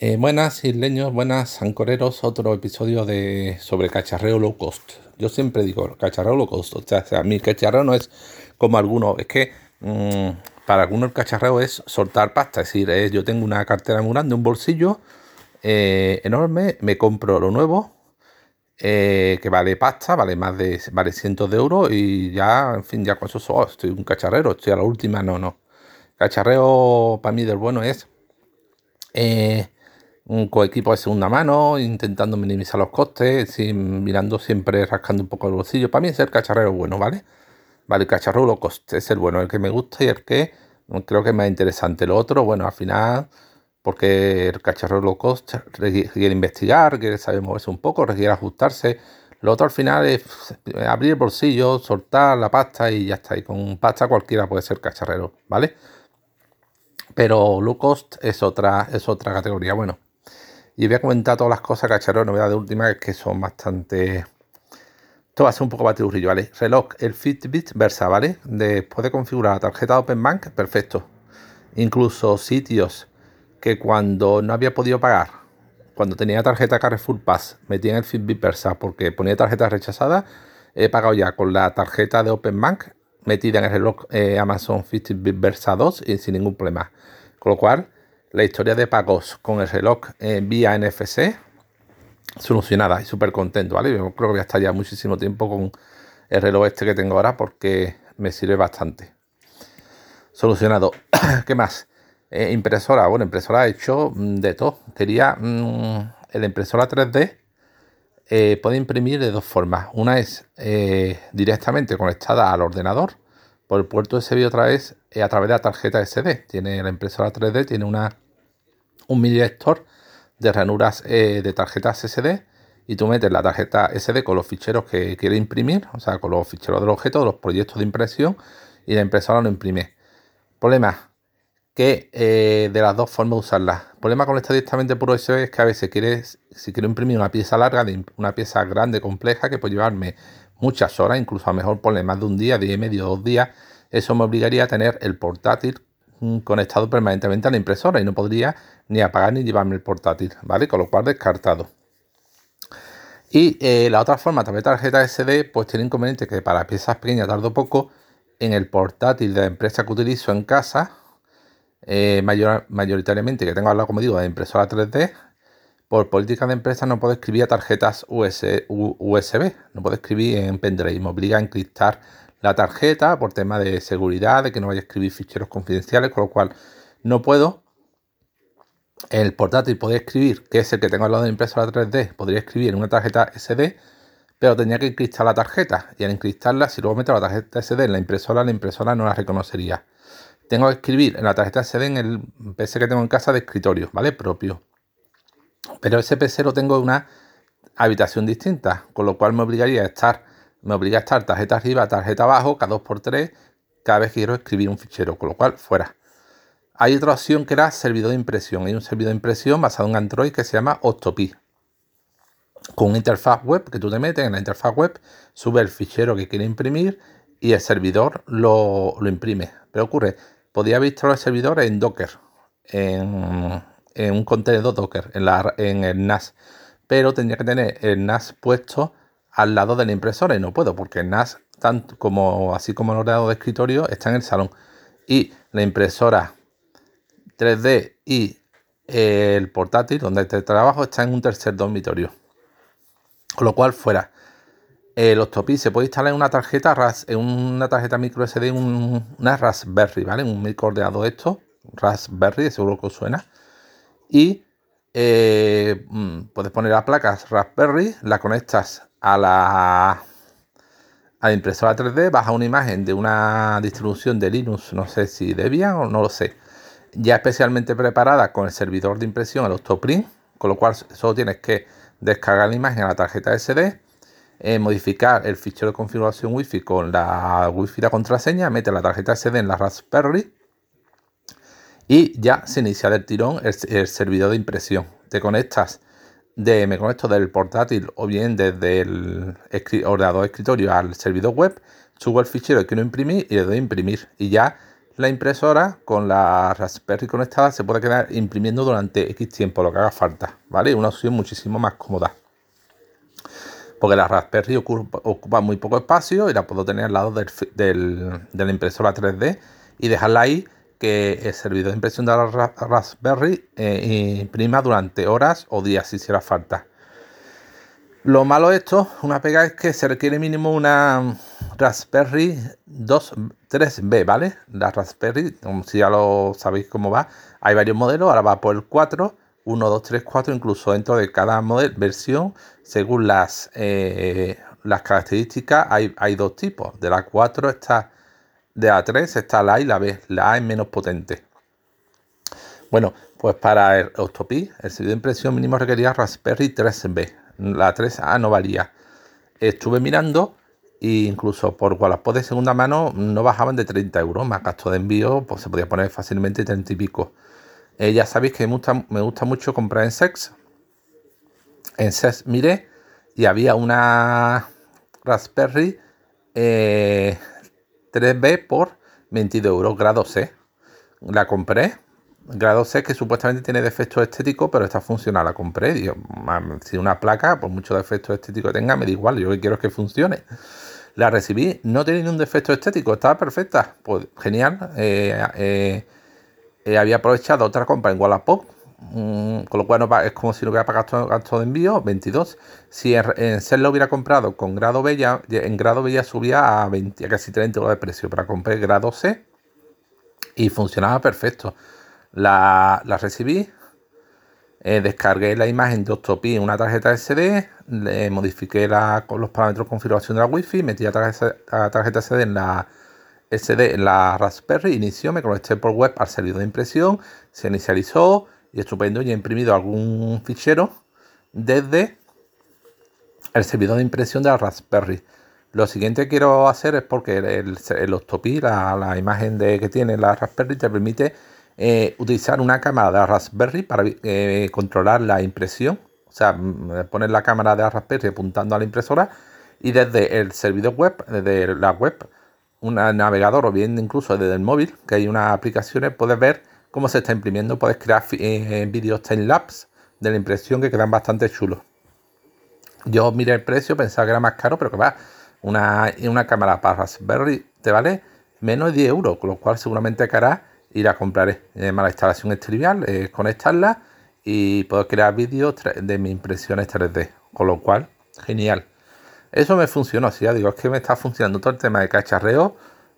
Eh, buenas isleños, buenas ancoreros, otro episodio de sobre cacharreo low cost. Yo siempre digo cacharreo low cost, o sea, mi cacharreo no es como alguno, es que mm, para algunos el cacharreo es soltar pasta, es decir, yo tengo una cartera muy grande, un bolsillo eh, enorme, me compro lo nuevo, eh, que vale pasta, vale más de vale cientos de euros y ya, en fin, ya con eso oh, estoy un cacharrero, estoy a la última, no, no. Cacharreo para mí del bueno es un coequipo de segunda mano, intentando minimizar los costes, sin, mirando siempre, rascando un poco el bolsillo. Para mí es el cacharrero bueno, ¿vale? Vale, el cacharrero low cost es el bueno, el que me gusta y el que creo que es más interesante. Lo otro, bueno, al final, porque el cacharrero low cost requiere investigar, requiere saber moverse un poco, requiere ajustarse. Lo otro al final es abrir el bolsillo, soltar la pasta y ya está. Y con pasta cualquiera puede ser cacharrero, ¿vale? Pero low cost es otra, es otra categoría. Bueno, y voy a comentar todas las cosas, cacharro, novedad de última, que son bastante... Esto va a ser un poco batirullo, ¿vale? Reloj, el Fitbit Versa, ¿vale? Después de configurar la tarjeta Open Bank, perfecto. Incluso sitios que cuando no había podido pagar, cuando tenía tarjeta Carrefour Pass, metía en el Fitbit Versa porque ponía tarjeta rechazada, he pagado ya con la tarjeta de Open Bank metida en el reloj eh, Amazon Fitbit Versa 2 y sin ningún problema. Con lo cual, la historia de pagos con el reloj eh, vía NFC solucionada y súper contento, ¿vale? Yo creo que voy a estar ya muchísimo tiempo con el reloj este que tengo ahora porque me sirve bastante. Solucionado. ¿Qué más? Eh, impresora. Bueno, impresora he hecho mm, de todo. Quería mm, el impresora 3D. Eh, puede imprimir de dos formas. Una es directamente conectada al ordenador por el puerto USB otra vez a través de la tarjeta SD. Tiene la impresora 3D, tiene una, un mini lector de ranuras eh, de tarjetas SD y tú metes la tarjeta SD con los ficheros que quiere imprimir, o sea, con los ficheros del objeto, los proyectos de impresión y la impresora lo imprime. Problema que eh, de las dos formas de usarla. problema con esta directamente por USB es que a veces quieres, si quiero imprimir una pieza larga, una pieza grande, compleja, que puede llevarme muchas horas, incluso a lo mejor ponle más de un día, día y medio, dos días, eso me obligaría a tener el portátil mm, conectado permanentemente a la impresora y no podría ni apagar ni llevarme el portátil, ¿vale? Con lo cual descartado. Y eh, la otra forma, también tarjeta SD, pues tiene inconveniente que para piezas pequeñas tardo poco. En el portátil de la empresa que utilizo en casa, eh, mayoritariamente que tengo al lado, como digo, de impresora 3D, por política de empresa no puedo escribir a tarjetas USB, no puedo escribir en pendrive, me obliga a encriptar la tarjeta por tema de seguridad, de que no vaya a escribir ficheros confidenciales, con lo cual no puedo. El portátil podría escribir, que es el que tengo al lado de la impresora 3D, podría escribir en una tarjeta SD, pero tenía que encriptar la tarjeta. Y al encriptarla, si luego meto la tarjeta SD en la impresora, la impresora no la reconocería. Tengo que escribir en la tarjeta SD en el PC que tengo en casa de escritorio, ¿vale? Propio. Pero ese PC lo tengo en una habitación distinta, con lo cual me obligaría a estar, me obliga a estar tarjeta arriba, tarjeta abajo, cada 2x3, cada vez que quiero escribir un fichero, con lo cual fuera. Hay otra opción que era servidor de impresión. Hay un servidor de impresión basado en Android que se llama Octopi. Con una interfaz web que tú te metes en la interfaz web, sube el fichero que quiere imprimir y el servidor lo, imprime. Pero ocurre, podía haber instalado el servidor en Docker, en, en un contenedor Docker en, la, en el NAS, pero tendría que tener el NAS puesto al lado de la impresora y no puedo porque NAS, tanto como, así como el ordenador de escritorio, está en el salón y la impresora 3D y el portátil donde este trabajo está en un tercer dormitorio. Con lo cual, fuera. El Octopi se puede instalar en una tarjeta RAS, en una tarjeta micro SD, una Raspberry, ¿vale? Un microordenador esto, Raspberry, seguro que os suena y eh, mm, puedes poner las placas Raspberry, la conectas a la, a la impresora 3D, baja una imagen de una distribución de Linux, no sé si Debian o no lo sé, ya especialmente preparada con el servidor de impresión, el Octoprint, con lo cual solo tienes que descargar la imagen a la tarjeta SD, eh, modificar el fichero de configuración Wi-Fi con la Wi-Fi de contraseña, meter la tarjeta SD en la Raspberry y ya se inicia del tirón el, servidor de impresión. Te conectas, de, me conecto del portátil o bien desde el ordenador de escritorio al servidor web, subo el fichero que quiero imprimir y le doy a imprimir y ya la impresora con la Raspberry conectada se puede quedar imprimiendo durante X tiempo, lo que haga falta, ¿vale? Una opción muchísimo más cómoda. Porque la Raspberry ocupa, muy poco espacio y la puedo tener al lado de la impresora 3D y dejarla ahí que el servidor de impresión de la Raspberry eh, imprima durante horas o días si hiciera falta. Lo malo de esto, una pega es que se requiere mínimo una Raspberry 2, 3B, ¿vale? La Raspberry, si ya lo sabéis cómo va, hay varios modelos, ahora va por el 4, 1, 2, 3, 4, incluso dentro de cada modelo, versión, según las, eh, las características, hay, hay, dos tipos. De la 4 está, de la 3 está la A y la B, la A es menos potente. Bueno, pues para el Octopi, el servicio de impresión mínimo requería Raspberry 3B, la 3A no valía. Estuve mirando e incluso por Wallapop de segunda mano no bajaban de 30 euros, más gasto de envío, pues se podía poner fácilmente 30 y pico. Eh, ya sabéis que me gusta, me gusta mucho comprar en Sex. En Sex miré y había una Raspberry 3B eh, por 22 euros, grado C. La compré. Grado C que supuestamente tiene defectos estéticos, pero está funcional. La compré. Digo, si una placa, por mucho defectos estéticos tenga, me da igual. Yo que quiero es que funcione. La recibí, no tenía ningún defecto estético, estaba perfecta. Pues genial. Eh, eh, eh, había aprovechado otra compra en Wallapop, con lo cual no, es como si no hubiera pagado gasto de envío, 22. Si en, en lo hubiera comprado con grado B, ya, en grado B ya subía a, 20, casi 30 euros de precio. Para comprar grado C y funcionaba perfecto. La, la recibí, eh, descargué la imagen de Octopi en una tarjeta SD, le modifiqué la, los parámetros de configuración de la Wi-Fi, metí la tarjeta, SD en la SD en la Raspberry, inició, me conecté por web al servidor de impresión, se inicializó y estupendo, y he imprimido algún fichero desde el servidor de impresión de la Raspberry. Lo siguiente que quiero hacer es porque el, el, Octopi, la, la, imagen de, que tiene la Raspberry, te permite eh, utilizar una cámara de Raspberry para eh, controlar la impresión. O sea, mm, poner la cámara de Raspberry apuntando a la impresora y desde el servidor web, desde la web, un navegador o bien incluso desde el móvil, que hay unas aplicaciones, puedes ver cómo se está imprimiendo. Puedes crear eh, vídeos time-lapse de la impresión que quedan bastante chulos. Yo miré el precio, pensaba que era más caro, pero que va, una, una cámara para Raspberry te vale menos de 10 euros, con lo cual seguramente hará y la compraré. Además, la instalación es trivial, es conectarla y puedo crear vídeos de mis impresiones 3D. Con lo cual, genial. Eso me funcionó, si ya digo, es que me está funcionando todo el tema de cacharreo.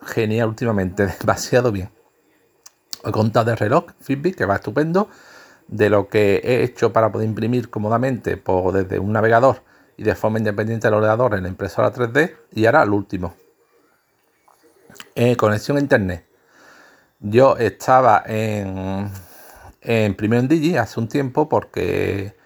Genial últimamente, demasiado bien. He contado de reloj Fitbit, que va estupendo. De lo que he hecho para poder imprimir cómodamente pues, desde un navegador y de forma independiente del ordenador en la impresora 3D. Y ahora lo último. Eh, conexión a internet. Yo estaba en, en primero en Digi hace un tiempo porque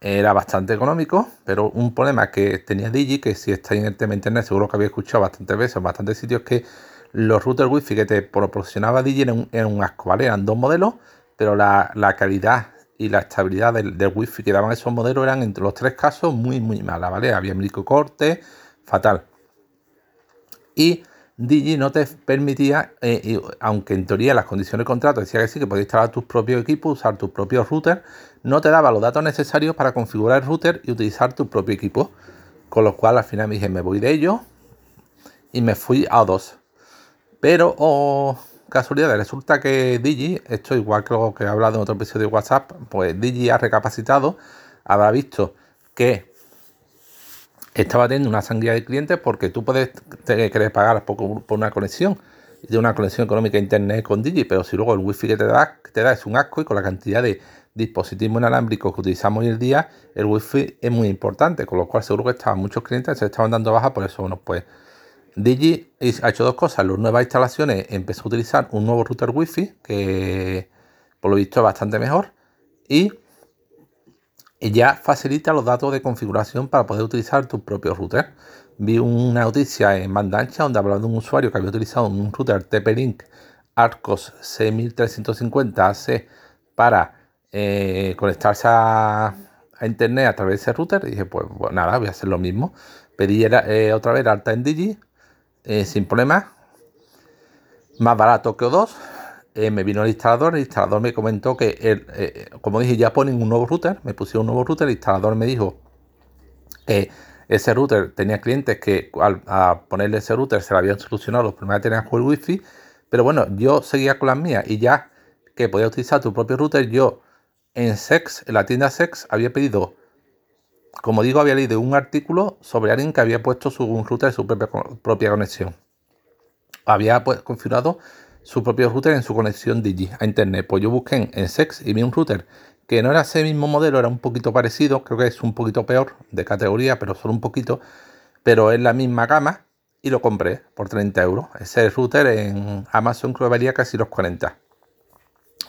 era bastante económico, pero un problema que tenía Digi, que si estáis en el tema internet, seguro que había escuchado bastantes veces en bastantes sitios, que los routers wifi que te proporcionaba Digi eran un, asco, ¿vale? Eran dos modelos, pero la, calidad y la estabilidad del, del, wifi que daban esos modelos eran entre los tres casos muy, muy mala, ¿vale? Había corte, fatal. Y Digi no te permitía, eh, aunque en teoría las condiciones de contrato decía que sí, que podías instalar tus propios equipos, usar tus propios routers, no te daba los datos necesarios para configurar el router y utilizar tu propio equipo. Con lo cual al final me dije, me voy de ello y me fui a dos. Pero, oh, casualidad, resulta que Digi, esto igual que lo que he hablado en otro episodio de WhatsApp, pues Digi ha recapacitado, habrá visto que estaba teniendo una sangría de clientes porque tú puedes querer pagar por, por, una conexión de una conexión económica a internet con Digi, pero si luego el wifi que te da, te da es un asco y con la cantidad de dispositivos inalámbricos que utilizamos hoy en día, el wifi es muy importante, con lo cual seguro que estaban muchos clientes se estaban dando baja, por eso bueno, pues Digi ha hecho dos cosas, las nuevas instalaciones empezó a utilizar un nuevo router wifi que por lo visto es bastante mejor y ya facilita los datos de configuración para poder utilizar tu propio router. Vi una noticia en Mandancha donde hablaba de un usuario que había utilizado un router TP-Link Arcos 6350AC para eh, conectarse a, internet a través de ese router. Y dije, pues, nada, voy a hacer lo mismo. Pedí eh, otra vez alta en Digi eh, sin problema. más barato que O2. Eh, me vino el instalador, el instalador me comentó que, eh, como dije, ya ponen un nuevo router, me pusieron un nuevo router, el instalador me dijo que ese router tenía clientes que al ponerle ese router se le habían solucionado los problemas que tenían con el wifi, pero bueno, yo seguía con las mías y ya que podía utilizar tu propio router, yo en Sex, en la tienda Sex, había pedido, como digo, había leído un artículo sobre alguien que había puesto su router de su propia, propia conexión. Había pues, configurado su propio router en su conexión Digi a internet. Pues yo busqué en Sex y vi un router que no era ese mismo modelo, era un poquito parecido, creo que es un poquito peor de categoría, pero solo un poquito, pero es la misma gama y lo compré por 30 euros. Ese router en Amazon creo que valía casi los 40.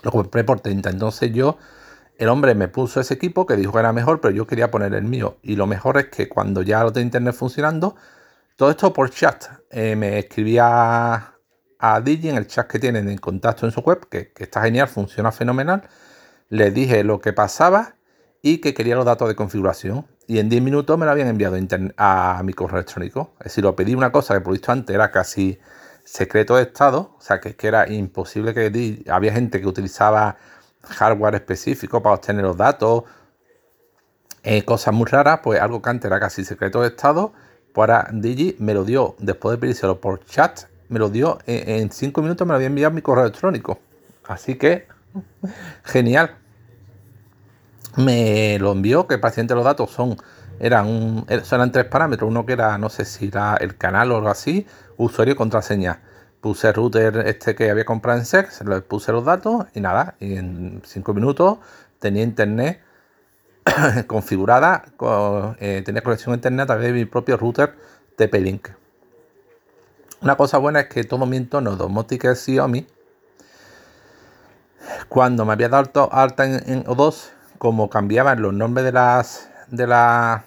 Lo compré por 30. Entonces yo, el hombre me puso ese equipo que dijo que era mejor, pero yo quería poner el mío. Y lo mejor es que cuando ya lo tengo internet funcionando, todo esto por chat. Eh, me escribía a Digi en el chat que tienen en contacto en su web, que, está genial, funciona fenomenal. Le dije lo que pasaba y que quería los datos de configuración. Y en 10 minutos me lo habían enviado a mi correo electrónico. Es decir, lo pedí una cosa que por visto antes era casi secreto de estado, o sea, que, que era imposible que había gente que utilizaba hardware específico para obtener los datos, eh, cosas muy raras, pues algo que antes era casi secreto de estado, pues ahora Digi me lo dio, después de pedírselo por chat, me lo dio en 5 minutos, me lo había enviado mi correo electrónico. Así que, genial. Me lo envió, que el paciente los datos son, eran, un, eran tres parámetros. Uno que era, no sé si era el canal o algo así, usuario y contraseña. Puse el router este que había comprado en Sex, le puse los datos y nada, y en 5 minutos tenía internet configurada, eh, tenía conexión internet a través de mi propio router TP-Link. Una cosa buena es que todo mi entorno domótica Xiaomi, cuando me había dado alta en, O2, como cambiaban los nombres de las de la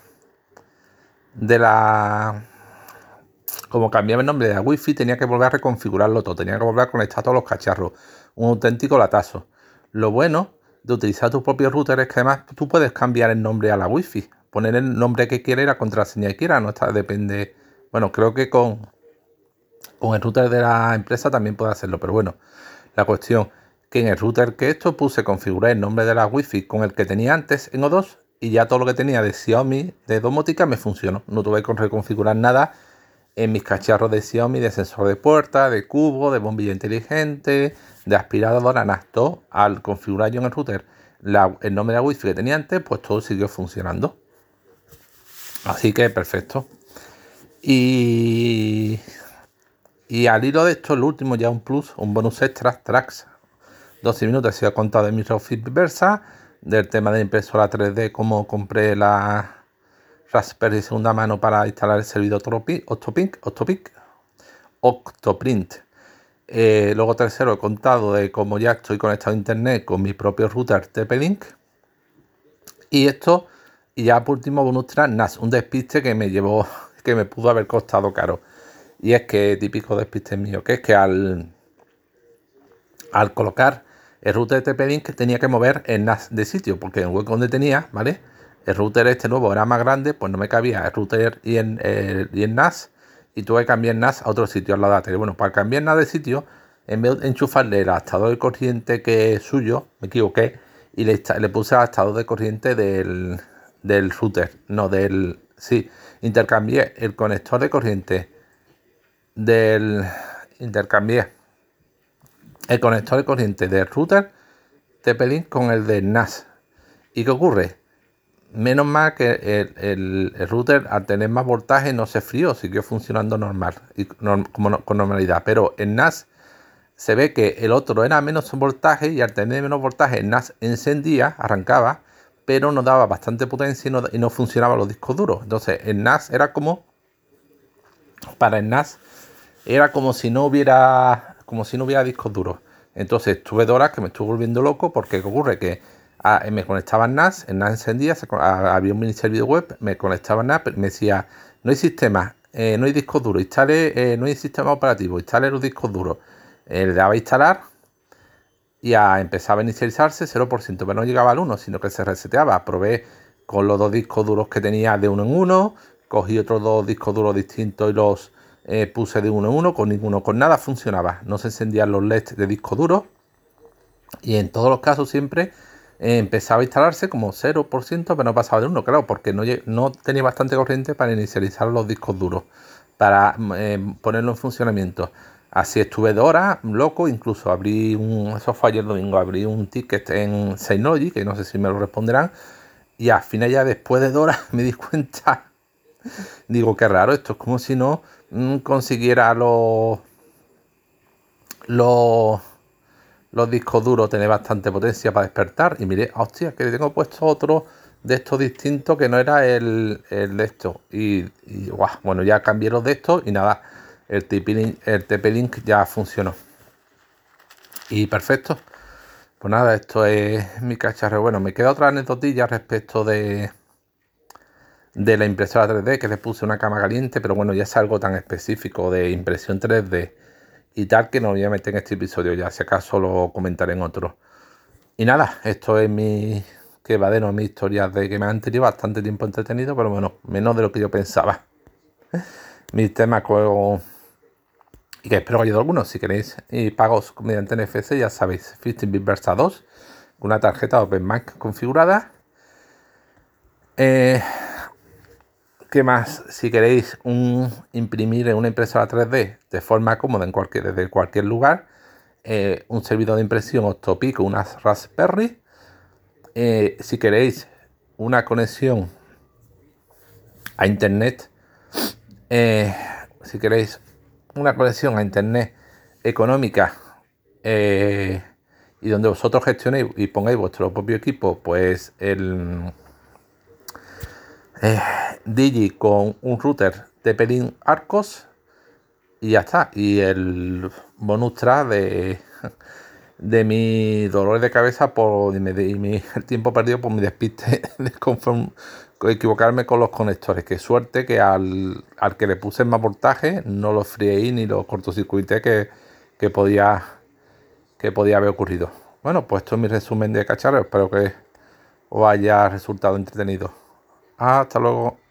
de la como cambiaba el nombre de la wifi tenía que volver a reconfigurarlo todo tenía que volver a conectar todos los cacharros. Un auténtico latazo. Lo bueno de utilizar tu propio router es que además tú puedes cambiar el nombre a la wifi poner el nombre que quieras y la contraseña que quieras no está depende. Bueno creo que con con el router de la empresa también puede hacerlo, pero bueno, la cuestión que en el router que esto puse configuré el nombre de la wifi con el que tenía antes en O2 y ya todo lo que tenía de Xiaomi de domótica me funcionó. No tuve que reconfigurar nada en mis cacharros de Xiaomi de sensor de puerta, de cubo, de bombilla inteligente, de aspiradora, nada. al configurar yo en el router el nombre de la wifi que tenía antes, pues todo siguió funcionando. Así que perfecto. Y y al hilo de esto, el último ya un plus, un bonus extra, tracks. 12 minutos se ha contado de Microsoft Versa, del tema de impresora 3D, cómo compré la Raspberry de segunda mano para instalar el servidor Octopic, Octopic, Octoprint. Eh, luego tercero he contado de cómo ya estoy conectado a internet con mi propio router TP-Link. Y esto, y ya por último bonus track, NAS, un despiste que me llevó, que me pudo haber costado caro. Y es que típico despiste mío, que es que al, al colocar el router de TP-Link tenía que mover el NAS de sitio, porque el hueco donde tenía, ¿vale? El router este nuevo era más grande, pues no me cabía el router y en el, NAS, y tuve que cambiar NAS a otro sitio al lado de la Bueno, para cambiar NAS de sitio, en vez de enchufarle el adaptador de corriente que es suyo, me equivoqué, y le, le puse el adaptador de corriente del, del router, no del... Sí, intercambié el conector de corriente del intercambié el conector de corriente del router TP-Link con el de NAS. ¿Y qué ocurre? Menos mal que el, router al tener más voltaje no se frío, siguió funcionando normal y como con normalidad. Pero en NAS se ve que el otro era menos voltaje y al tener menos voltaje el NAS encendía, arrancaba, pero no daba bastante potencia y no, y no funcionaba los discos duros. Entonces el NAS era como para el NAS era como si no hubiera como si no hubiera discos duros. Entonces tuve horas que me estuve volviendo loco porque ocurre que ah, me conectaba en NAS, en NAS encendía, había un mini servidor web, me conectaba en NAS, me decía, no hay sistema, eh, no hay discos duros, instale, eh, no hay sistema operativo, instale los discos duros. Eh, le daba a instalar y empezaba a inicializarse 0%, pero no llegaba al 1, sino que se reseteaba. Probé con los dos discos duros que tenía de uno en uno, cogí otros dos discos duros distintos y los puse de uno en uno, con ninguno, con nada funcionaba. No se encendían los LEDs de disco duro. Y en todos los casos siempre empezaba a instalarse como 0%, pero no pasaba de uno, claro, porque no, no tenía bastante corriente para inicializar los discos duros, para eh, ponerlo en funcionamiento. Así estuve dos horas, loco, incluso abrí un, eso fue ayer domingo, abrí un ticket en Synology, que no sé si me lo responderán, y al final ya después de dos horas me di cuenta, digo, qué raro, esto es como si no Mm, consiguiera los, los, los discos duros tener bastante potencia para despertar. Y mire, hostia, que tengo puesto otro de estos distintos que no era el, de esto. Y, bueno, ya cambié los de estos y nada, el TP-Link el TP ya funcionó. Y perfecto. Pues nada, esto es mi cacharro. Bueno, me queda otra anécdotilla respecto de de la impresora 3D que le puse una cama caliente, pero bueno, ya es algo tan específico de impresión 3D y tal que no voy a meter en este episodio, ya si acaso lo comentaré en otro. Y nada, esto es mi que va de no mi historia de que me han tenido bastante tiempo entretenido, pero bueno, menos de lo que yo pensaba. Mis temas con... y que espero que haya algunos, si queréis, y pagos mediante NFC, ya sabéis, 15 bit Versa 2, con una tarjeta OpenMac configurada. Eh, ¿Qué más? Si queréis un, imprimir en una impresora 3D de forma cómoda en cualquier, desde cualquier lugar, eh, un servidor de impresión Octopi con unas Raspberry. Eh, si queréis una conexión a internet, eh, si queréis una conexión a internet económica y donde vosotros gestionéis y pongáis vuestro propio equipo, pues el Digi con un router de Pelín Arcos y ya está. Y el bonus track de, de mi dolor de cabeza por mi, el tiempo perdido por mi despiste de equivocarme con los conectores. Qué suerte que al, que le puse más voltaje no lo freí ni lo cortocircuité que, que, podía, que podía haber ocurrido. Bueno, pues esto es mi resumen de cacharro. Espero que os haya resultado entretenido. Hasta luego.